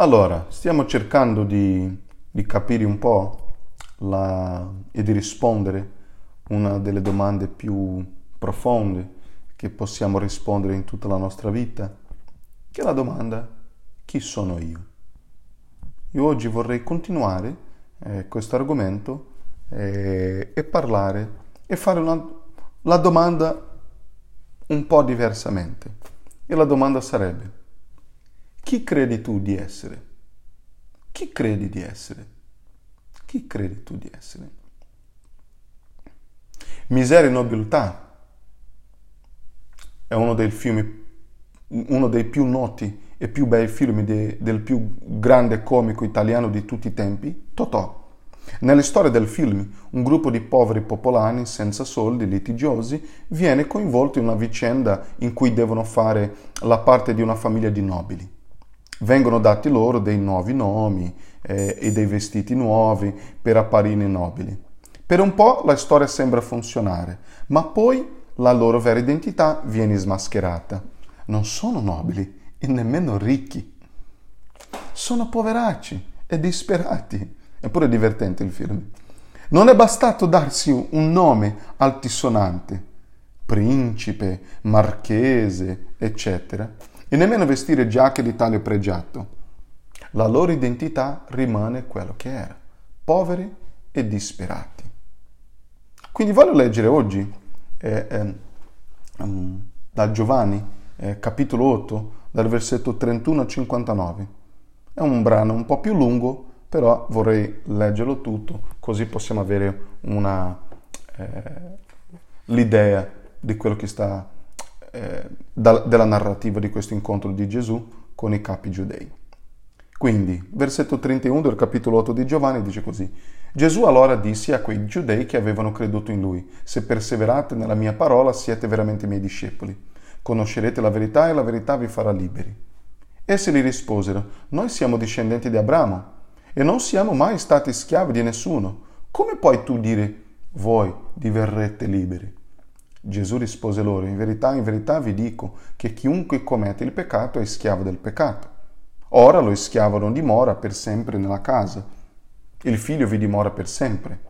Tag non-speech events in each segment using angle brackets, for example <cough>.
Allora, stiamo cercando di, di capire un po' la, e di rispondere una delle domande più profonde che possiamo rispondere in tutta la nostra vita, che è la domanda chi sono io? Io oggi vorrei continuare eh, questo argomento eh, e parlare e fare una, la domanda un po' diversamente. E la domanda sarebbe, chi credi tu di essere? Chi credi di essere? Chi credi tu di essere? Miseria e nobiltà è uno dei film, uno dei più noti e più bei film de, del più grande comico italiano di tutti i tempi, Totò. Nella storia del film, un gruppo di poveri popolani senza soldi, litigiosi, viene coinvolto in una vicenda in cui devono fare la parte di una famiglia di nobili vengono dati loro dei nuovi nomi eh, e dei vestiti nuovi per apparire nobili. Per un po' la storia sembra funzionare, ma poi la loro vera identità viene smascherata. Non sono nobili e nemmeno ricchi. Sono poveracci e disperati. Eppure è divertente il film. Non è bastato darsi un nome altisonante, principe, marchese, eccetera e nemmeno vestire giacche di taglio pregiato. La loro identità rimane quello che era, poveri e disperati. Quindi voglio leggere oggi eh, eh, da Giovanni, eh, capitolo 8, dal versetto 31 al 59. È un brano un po' più lungo, però vorrei leggerlo tutto, così possiamo avere una, eh, l'idea di quello che sta eh, da, della narrativa di questo incontro di Gesù con i capi giudei. Quindi, versetto 31 del capitolo 8 di Giovanni dice così: Gesù allora disse a quei giudei che avevano creduto in lui: Se perseverate nella mia parola, siete veramente miei discepoli. Conoscerete la verità e la verità vi farà liberi. Essi gli risposero: Noi siamo discendenti di Abramo e non siamo mai stati schiavi di nessuno. Come puoi tu dire voi diverrete liberi? Gesù rispose loro, in verità, in verità vi dico che chiunque commette il peccato è schiavo del peccato. Ora lo schiavo non dimora per sempre nella casa, il figlio vi dimora per sempre.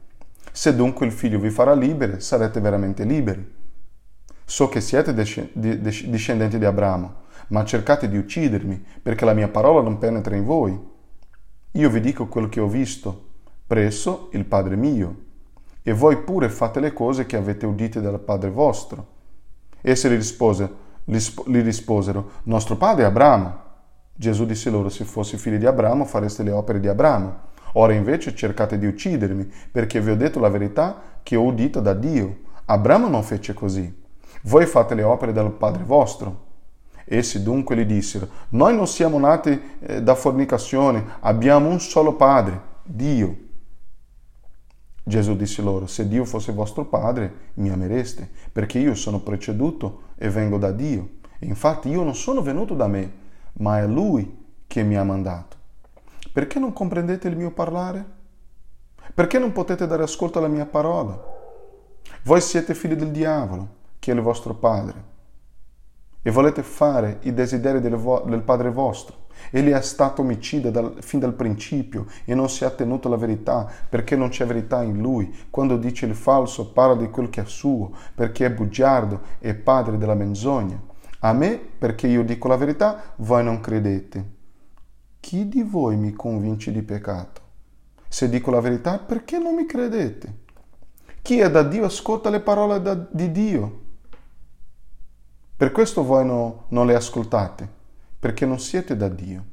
Se dunque il figlio vi farà liberi, sarete veramente liberi. So che siete discendenti di Abramo, ma cercate di uccidermi, perché la mia parola non penetra in voi. Io vi dico quello che ho visto, presso il Padre mio e voi pure fate le cose che avete udite dal Padre vostro. Essi gli, rispose, gli risposero, nostro padre è Abramo. Gesù disse loro, se fossi figli di Abramo fareste le opere di Abramo. Ora invece cercate di uccidermi, perché vi ho detto la verità che ho udito da Dio. Abramo non fece così. Voi fate le opere del Padre vostro. Essi dunque gli dissero, noi non siamo nati eh, da fornicazione, abbiamo un solo Padre, Dio. Gesù disse loro, se Dio fosse vostro Padre, mi amereste, perché io sono preceduto e vengo da Dio. E infatti io non sono venuto da me, ma è Lui che mi ha mandato. Perché non comprendete il mio parlare? Perché non potete dare ascolto alla mia parola? Voi siete figli del diavolo, che è il vostro padre, e volete fare i desideri del, vo- del padre vostro. Egli è stato omicida dal, fin dal principio e non si è attenuto alla verità perché non c'è verità in lui. Quando dice il falso parla di quel che è suo perché è bugiardo e padre della menzogna. A me, perché io dico la verità, voi non credete. Chi di voi mi convince di peccato? Se dico la verità, perché non mi credete? Chi è da Dio ascolta le parole da, di Dio. Per questo voi no, non le ascoltate perché non siete da Dio.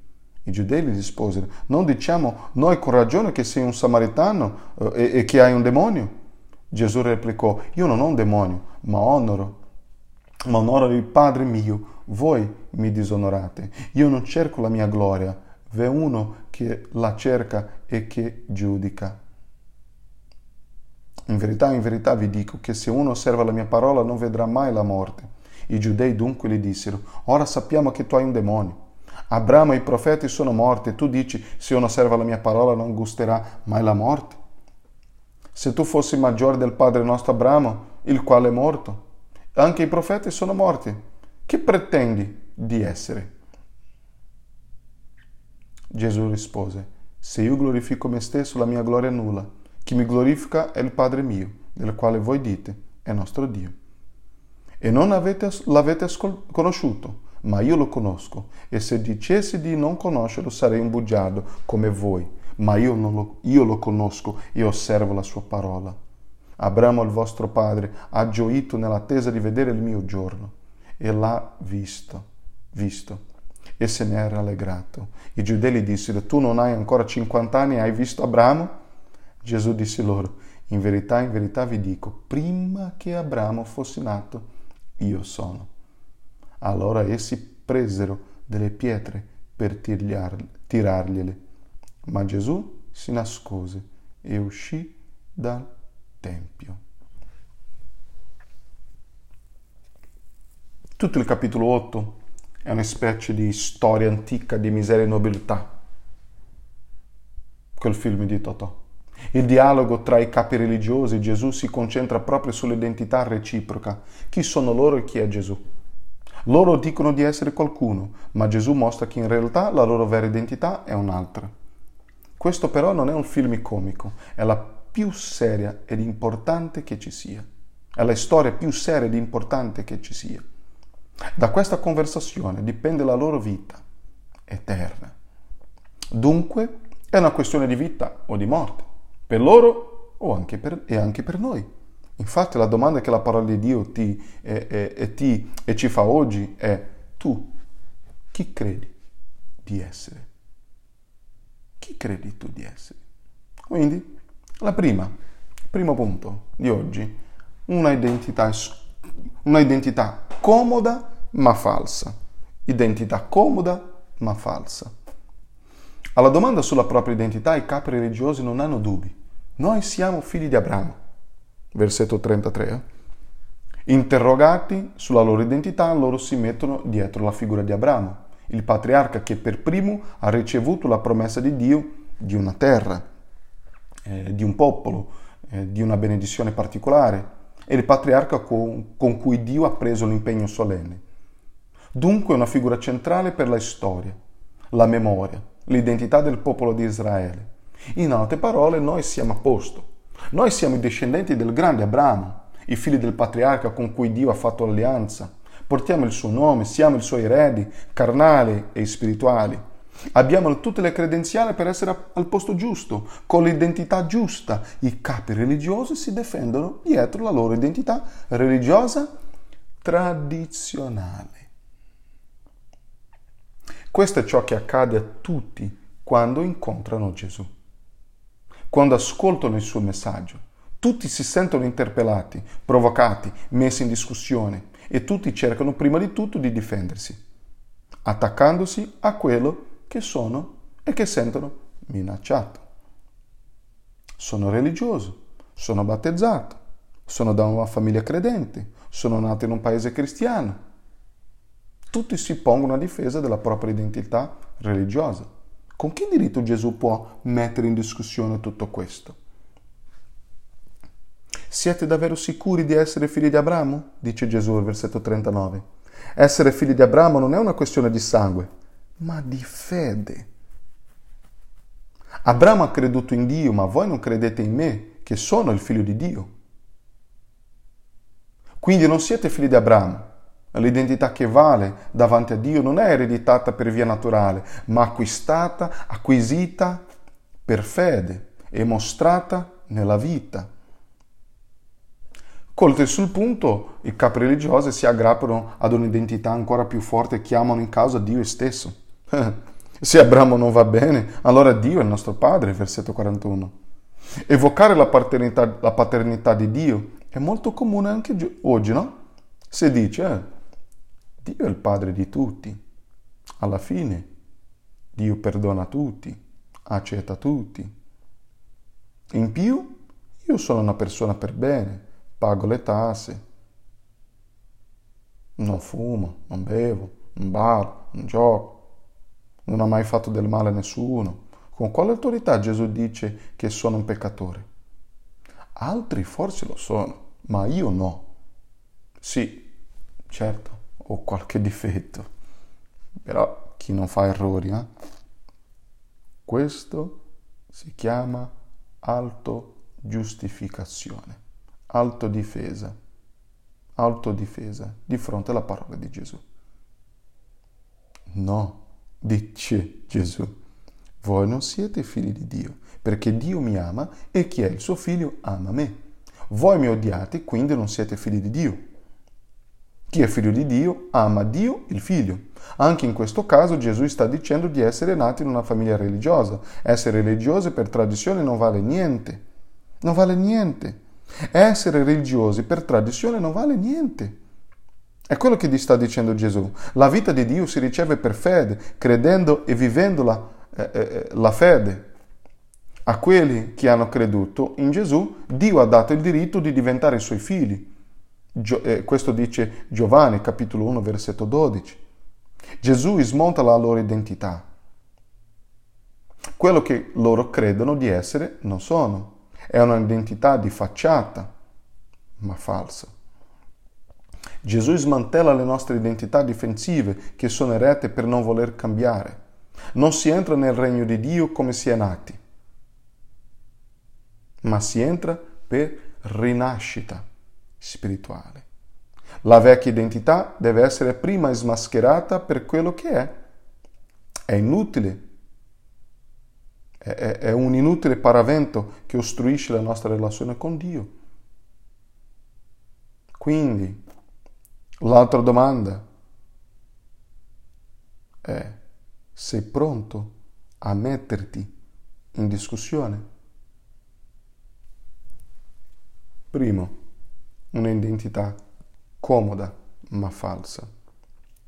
I giudei gli risposero, non diciamo noi con ragione che sei un samaritano eh, e, e che hai un demonio? Gesù replicò, io non ho un demonio, ma onoro, ma onoro il Padre mio, voi mi disonorate. Io non cerco la mia gloria, v'è uno che la cerca e che giudica. In verità, in verità vi dico che se uno osserva la mia parola non vedrà mai la morte. I giudei dunque gli dissero, ora sappiamo che tu hai un demonio. Abramo e i profeti sono morti e tu dici, se uno serva la mia parola non gusterà mai la morte. Se tu fossi maggiore del padre nostro Abramo, il quale è morto, anche i profeti sono morti, che pretendi di essere? Gesù rispose, se io glorifico me stesso, la mia gloria è nulla. Chi mi glorifica è il Padre mio, del quale voi dite, è nostro Dio. E non avete, l'avete conosciuto, ma io lo conosco, e se dicessi di non conoscerlo sarei un bugiardo come voi, ma io, lo, io lo conosco e osservo la sua parola. Abramo, il vostro padre, ha gioito nell'attesa di vedere il mio giorno, e l'ha visto, visto e se ne è rallegrato. I giudei gli dissero, tu non hai ancora 50 anni e hai visto Abramo? Gesù disse loro, in verità, in verità vi dico, prima che Abramo fosse nato, io sono. Allora essi presero delle pietre per tirargliele, ma Gesù si nascose e uscì dal Tempio. Tutto il capitolo 8 è una specie di storia antica di miseria e nobiltà. Quel film di Totò. Il dialogo tra i capi religiosi Gesù si concentra proprio sull'identità reciproca. Chi sono loro e chi è Gesù? Loro dicono di essere qualcuno, ma Gesù mostra che in realtà la loro vera identità è un'altra. Questo però non è un film comico, è la più seria ed importante che ci sia. È la storia più seria ed importante che ci sia. Da questa conversazione dipende la loro vita eterna. Dunque è una questione di vita o di morte, per loro anche per, e anche per noi. Infatti la domanda che la parola di Dio ti, e, e, e, ti, e ci fa oggi è tu chi credi di essere? Chi credi tu di essere? Quindi la prima, primo punto di oggi, una identità, una identità comoda ma falsa. Identità comoda ma falsa. Alla domanda sulla propria identità i capi religiosi non hanno dubbi. Noi siamo figli di Abramo. Versetto 33. Eh? Interrogati sulla loro identità, loro si mettono dietro la figura di Abramo, il patriarca che per primo ha ricevuto la promessa di Dio di una terra, eh, di un popolo, eh, di una benedizione particolare, e il patriarca con, con cui Dio ha preso l'impegno solenne. Dunque una figura centrale per la storia, la memoria, l'identità del popolo di Israele. In altre parole, noi siamo a posto. Noi siamo i discendenti del grande Abramo, i figli del patriarca con cui Dio ha fatto alleanza. Portiamo il suo nome, siamo i suoi eredi, carnali e spirituali. Abbiamo tutte le credenziali per essere al posto giusto, con l'identità giusta. I capi religiosi si difendono dietro la loro identità religiosa tradizionale. Questo è ciò che accade a tutti quando incontrano Gesù. Quando ascoltano il suo messaggio, tutti si sentono interpellati, provocati, messi in discussione e tutti cercano prima di tutto di difendersi, attaccandosi a quello che sono e che sentono minacciato. Sono religioso, sono battezzato, sono da una famiglia credente, sono nato in un paese cristiano. Tutti si pongono a difesa della propria identità religiosa. Con che diritto Gesù può mettere in discussione tutto questo? Siete davvero sicuri di essere figli di Abramo? dice Gesù al versetto 39. Essere figli di Abramo non è una questione di sangue, ma di fede. Abramo ha creduto in Dio, ma voi non credete in me, che sono il figlio di Dio. Quindi non siete figli di Abramo. L'identità che vale davanti a Dio non è ereditata per via naturale, ma acquistata, acquisita per fede e mostrata nella vita. Colti sul punto, i capi religiosi si aggrappano ad un'identità ancora più forte e chiamano in causa Dio stesso. <laughs> Se Abramo non va bene, allora Dio è il nostro padre, versetto 41. Evocare la paternità, la paternità di Dio è molto comune anche oggi, no? Si dice, eh, Dio è il padre di tutti. Alla fine, Dio perdona tutti, accetta tutti. In più, io sono una persona per bene, pago le tasse, non fumo, non bevo, non ballo, non gioco non ha mai fatto del male a nessuno. Con quale autorità Gesù dice che sono un peccatore? Altri forse lo sono, ma io no. Sì, certo, ho qualche difetto, però chi non fa errori, eh? Questo si chiama autogiustificazione, autodifesa, autodifesa di fronte alla parola di Gesù. No, dice Gesù, voi non siete figli di Dio, perché Dio mi ama e chi è il suo figlio ama me. Voi mi odiate, quindi non siete figli di Dio. Chi è figlio di Dio ama Dio, il figlio. Anche in questo caso Gesù sta dicendo di essere nati in una famiglia religiosa. Essere religiosi per tradizione non vale niente. Non vale niente. Essere religiosi per tradizione non vale niente. È quello che ti sta dicendo Gesù. La vita di Dio si riceve per fede, credendo e vivendo la, eh, eh, eh la fede. A quelli che hanno creduto in Gesù, Dio ha dato il diritto di diventare i suoi figli. Eh, questo dice Giovanni, capitolo 1, versetto 12. Gesù smonta la loro identità. Quello che loro credono di essere non sono. È un'identità di facciata, ma falsa. Gesù smantella le nostre identità difensive che sono erette per non voler cambiare. Non si entra nel regno di Dio come si è nati, ma si entra per rinascita spirituale. La vecchia identità deve essere prima smascherata per quello che è. È inutile. È, è, è un inutile paravento che ostruisce la nostra relazione con Dio. Quindi, l'altra domanda è, sei pronto a metterti in discussione? Primo, un'identità comoda ma falsa.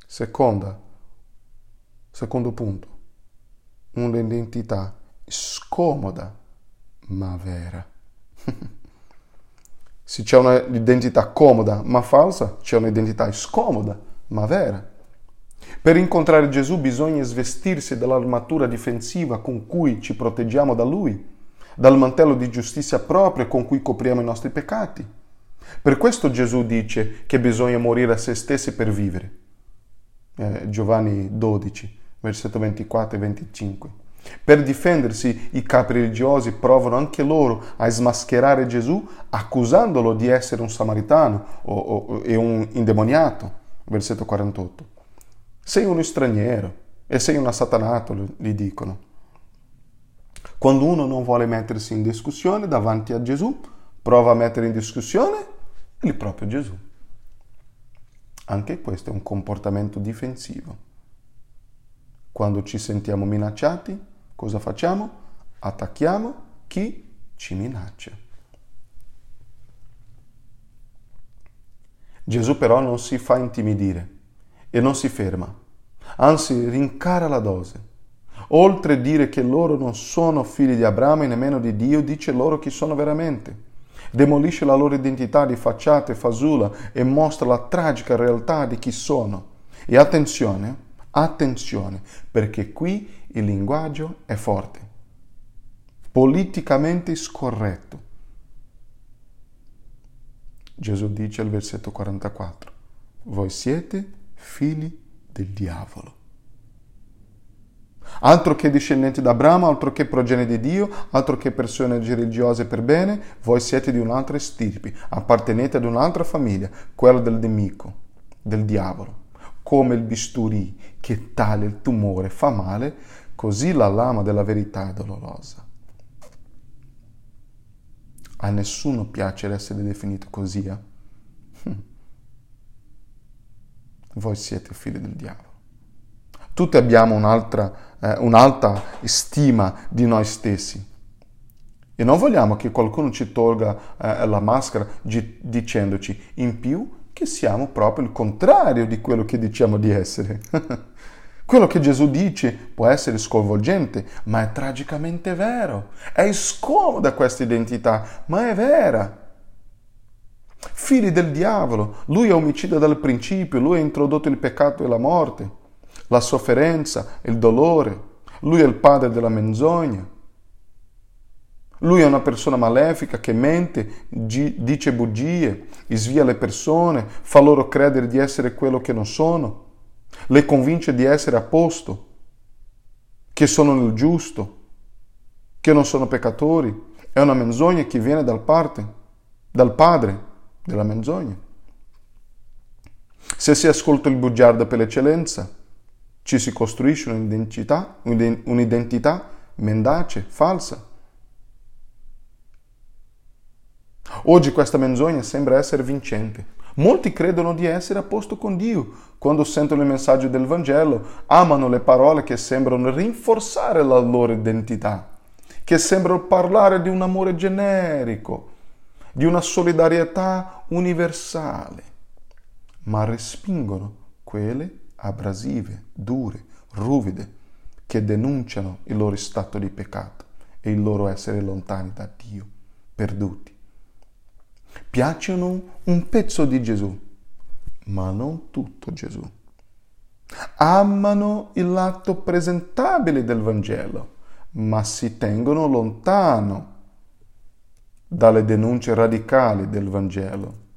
Seconda, secondo punto, un'identità scomoda ma vera. <laughs> Se c'è un'identità comoda ma falsa, c'è un'identità scomoda ma vera. Per incontrare Gesù bisogna svestirsi dell'armatura difensiva con cui ci proteggiamo da Lui, dal mantello di giustizia propria con cui copriamo i nostri peccati per questo Gesù dice che bisogna morire a se stessi per vivere. Eh, Giovanni 12, versetto 24 e 25. Per difendersi i capi religiosi provano anche loro a smascherare Gesù accusandolo di essere un samaritano o, o, e un indemoniato. Versetto 48. Sei uno straniero e sei un assatanato, gli dicono. Quando uno non vuole mettersi in discussione davanti a Gesù, prova a mettere in discussione il proprio Gesù. Anche questo è un comportamento difensivo. Quando ci sentiamo minacciati, cosa facciamo? Attacchiamo chi ci minaccia. Gesù però non si fa intimidire e non si ferma, anzi rincara la dose. Oltre a dire che loro non sono figli di Abramo e nemmeno di Dio, dice loro chi sono veramente demolisce la loro identità di facciata e fasulla e mostra la tragica realtà di chi sono. E attenzione, attenzione, perché qui il linguaggio è forte, politicamente scorretto. Gesù dice al versetto 44, voi siete figli del diavolo altro che discendenti d'Abramo, altro che progenie di Dio, altro che persone religiose per bene, voi siete di un'altra stirpe, appartenete ad un'altra famiglia, quella del nemico, del diavolo. Come il bisturi che taglia il tumore fa male, così la lama della verità è dolorosa. A nessuno piace essere definito così. Eh? Voi siete figli del diavolo. Tutti abbiamo un'altra, eh, un'alta stima di noi stessi. E non vogliamo che qualcuno ci tolga eh, la maschera gi- dicendoci in più che siamo proprio il contrario di quello che diciamo di essere. <laughs> quello che Gesù dice può essere sconvolgente, ma è tragicamente vero. È scomoda questa identità, ma è vera. Figli del diavolo, lui è omicida dal principio, lui ha introdotto il peccato e la morte la sofferenza, il dolore. Lui è il padre della menzogna. Lui è una persona malefica che mente, dice bugie, svia le persone, fa loro credere di essere quello che non sono, le convince di essere a posto, che sono nel giusto. che non sono peccatori, è una menzogna che viene dal parte, dal padre della menzogna. Se si ascolta il bugiardo per l'eccellenza, ci si costruisce un'identità, un'identità mendace, falsa. Oggi questa menzogna sembra essere vincente. Molti credono di essere a posto con Dio. Quando sentono il messaggio del Vangelo, amano le parole che sembrano rinforzare la loro identità, che sembrano parlare di un amore generico, di una solidarietà universale, ma respingono quelle abrasive, dure, ruvide, che denunciano il loro stato di peccato e il loro essere lontani da Dio, perduti. Piacciono un pezzo di Gesù, ma non tutto Gesù. Amano il lato presentabile del Vangelo, ma si tengono lontano dalle denunce radicali del Vangelo.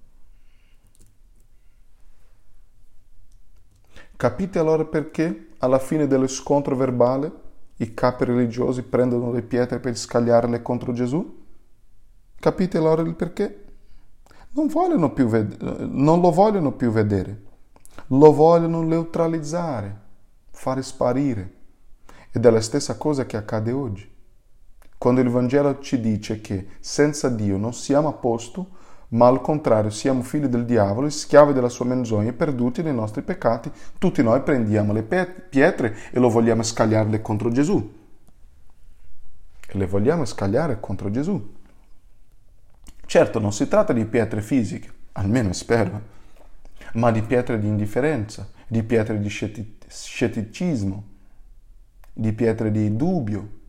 Capite allora perché alla fine dello scontro verbale i capi religiosi prendono le pietre per scagliarle contro Gesù? Capite allora il perché? Non, ved- non lo vogliono più vedere, lo vogliono neutralizzare, fare sparire. Ed è la stessa cosa che accade oggi. Quando il Vangelo ci dice che senza Dio non siamo a posto, ma al contrario siamo figli del diavolo, schiavi della sua menzogna perduti nei nostri peccati, tutti noi prendiamo le pietre e lo vogliamo scagliarle contro Gesù. E le vogliamo scagliare contro Gesù. Certo, non si tratta di pietre fisiche, almeno spero, ma di pietre di indifferenza, di pietre di scetticismo, di pietre di dubbio.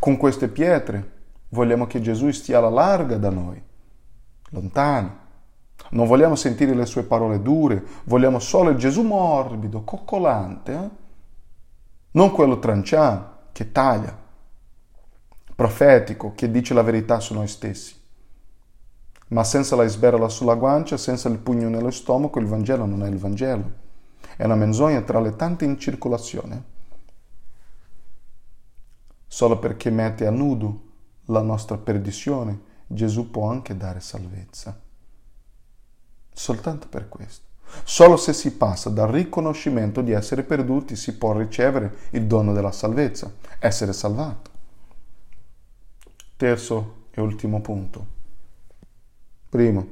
Con queste pietre vogliamo che Gesù stia alla larga da noi, lontano. Non vogliamo sentire le sue parole dure, vogliamo solo il Gesù morbido, coccolante, eh? non quello tranciano che taglia, profetico, che dice la verità su noi stessi. Ma senza la sberla sulla guancia, senza il pugno nello stomaco, il Vangelo non è il Vangelo. È una menzogna tra le tante in circolazione. Solo perché mette a nudo la nostra perdizione, Gesù può anche dare salvezza. Soltanto per questo. Solo se si passa dal riconoscimento di essere perduti si può ricevere il dono della salvezza, essere salvato. Terzo e ultimo punto. Primo,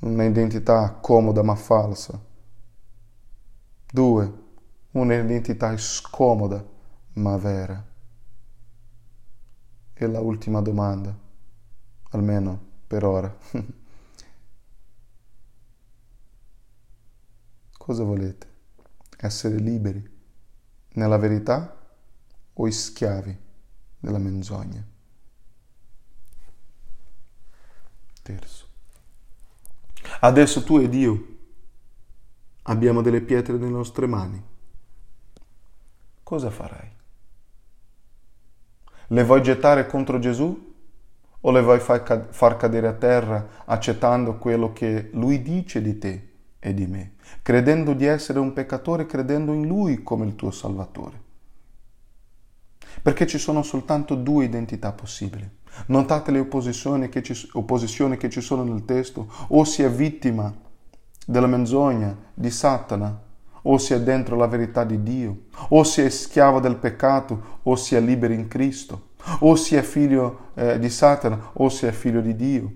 un'identità comoda ma falsa. Due, un'identità scomoda ma vera. E la ultima domanda, almeno per ora. <laughs> Cosa volete? Essere liberi nella verità o schiavi della menzogna? Terzo. Adesso tu ed io abbiamo delle pietre nelle nostre mani. Cosa farai? Le vuoi gettare contro Gesù o le vuoi far cadere a terra accettando quello che Lui dice di te e di me, credendo di essere un peccatore, credendo in Lui come il tuo Salvatore? Perché ci sono soltanto due identità possibili. Notate le opposizioni che, ci, opposizioni che ci sono nel testo, o si è vittima della menzogna di Satana, o si è dentro la verità di Dio, o si è schiavo del peccato, o si è libero in Cristo, o si è figlio eh, di Satana, o si è figlio di Dio.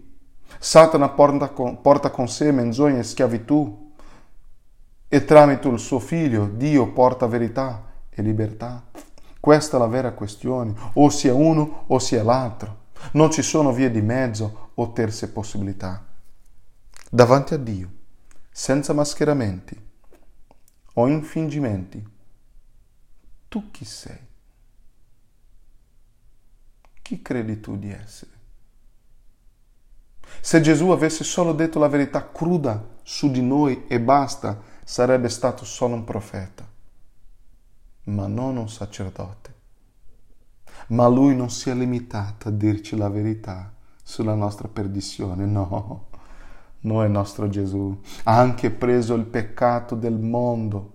Satana porta con, porta con sé menzogna e schiavitù, e tramite il suo figlio Dio porta verità e libertà. Questa è la vera questione, o sia uno o sia l'altro. Non ci sono vie di mezzo o terze possibilità. Davanti a Dio, senza mascheramenti o infingimenti, tu chi sei? Chi credi tu di essere? Se Gesù avesse solo detto la verità cruda su di noi e basta, sarebbe stato solo un profeta, ma non un sacerdote ma lui non si è limitato a dirci la verità sulla nostra perdizione, no. Noi, nostro Gesù, ha anche preso il peccato del mondo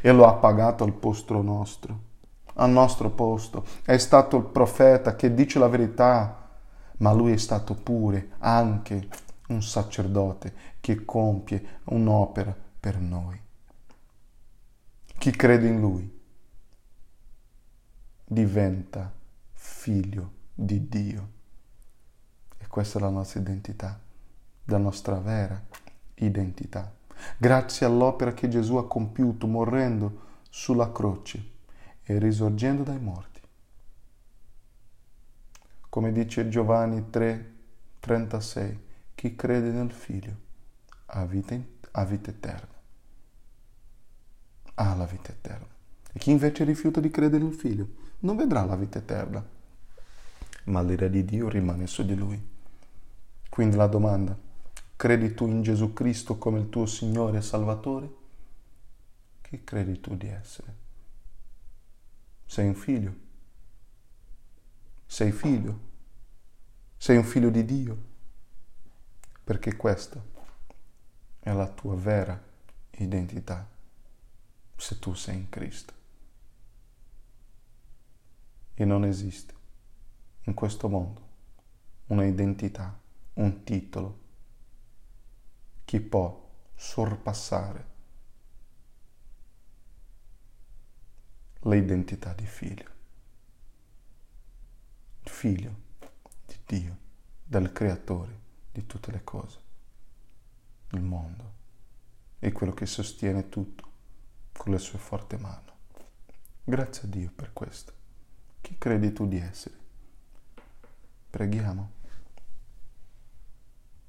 e lo ha pagato al posto nostro. al nostro posto, è stato il profeta che dice la verità, ma lui è stato pure anche un sacerdote che compie un'opera per noi. Chi crede in lui diventa figlio di Dio. E questa è la nostra identità, la nostra vera identità. Grazie all'opera che Gesù ha compiuto morendo sulla croce e risorgendo dai morti. Come dice Giovanni 3, 36, chi crede nel Figlio ha vita, ha vita eterna. Ha la vita eterna. E chi invece rifiuta di credere nel Figlio non vedrà la vita eterna, ma l'ira di Dio rimane su di lui. Quindi la domanda, credi tu in Gesù Cristo come il tuo Signore e Salvatore? Chi credi tu di essere? Sei un figlio? Sei figlio? Sei un figlio di Dio? Perché questa è la tua vera identità se tu sei in Cristo. E non esiste in questo mondo una identità, un titolo che può sorpassare l'identità di figlio. Figlio di Dio, del Creatore di tutte le cose, il mondo e quello che sostiene tutto con le sue forti mani. Grazie a Dio per questo. Chi credi tu di essere? Preghiamo.